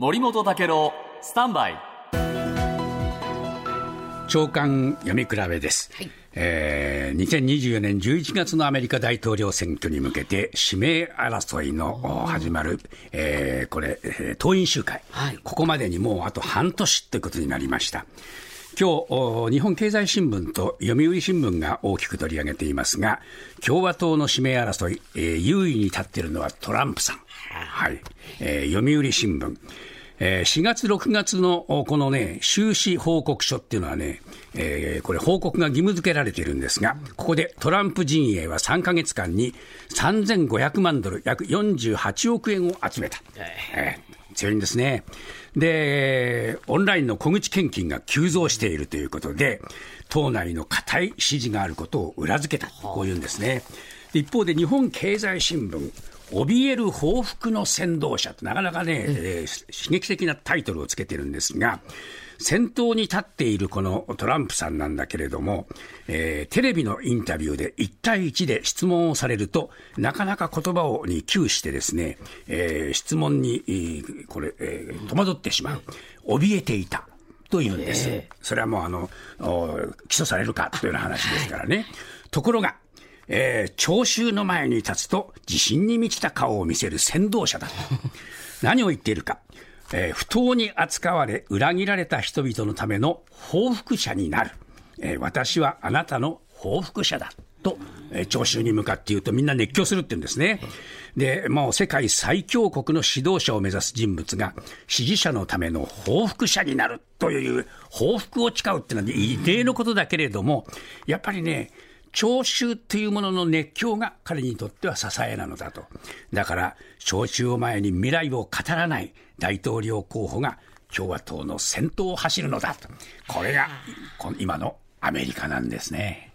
森本武郎スタンバイ長官読み比べです、はいえー、2024年11月のアメリカ大統領選挙に向けて指名争いの始まる、えー、これ、えー、党員集会、はい、ここまでにもうあと半年ということになりました。今日、日本経済新聞と読売新聞が大きく取り上げていますが、共和党の指名争い、えー、優位に立っているのはトランプさん。はい。えー、読売新聞。えー、4月、6月のこのね、収支報告書っていうのはね、えー、これ報告が義務付けられているんですが、ここでトランプ陣営は3か月間に3500万ドル、約48億円を集めた。えー、強いんですね。で、オンラインの小口献金が急増しているということで、党内の固い支持があることを裏付けた、こういうんですね。一方で日本経済新聞、怯える報復の先導者となかなかね、えー、刺激的なタイトルをつけてるんですが、先頭に立っているこのトランプさんなんだけれども、えー、テレビのインタビューで1対1で質問をされると、なかなか言葉をに窮してですね、えー、質問に、これ、えー、戸惑ってしまう。怯えていた。というんです。それはもうあの、起訴されるかというような話ですからね。ところが、えー、聴衆の前に立つと自信に満ちた顔を見せる先導者だと。何を言っているか。えー、不当に扱われ、裏切られた人々のための報復者になる。えー、私はあなたの報復者だ。と、えー、聴衆に向かって言うとみんな熱狂するって言うんですね。で、もう世界最強国の指導者を目指す人物が支持者のための報復者になるという報復を誓うっていうのは異例のことだけれども、やっぱりね、聴衆というものの熱狂が彼にとっては支えなのだと。だから、聴衆を前に未来を語らない大統領候補が共和党の先頭を走るのだと。これが、今のアメリカなんですね。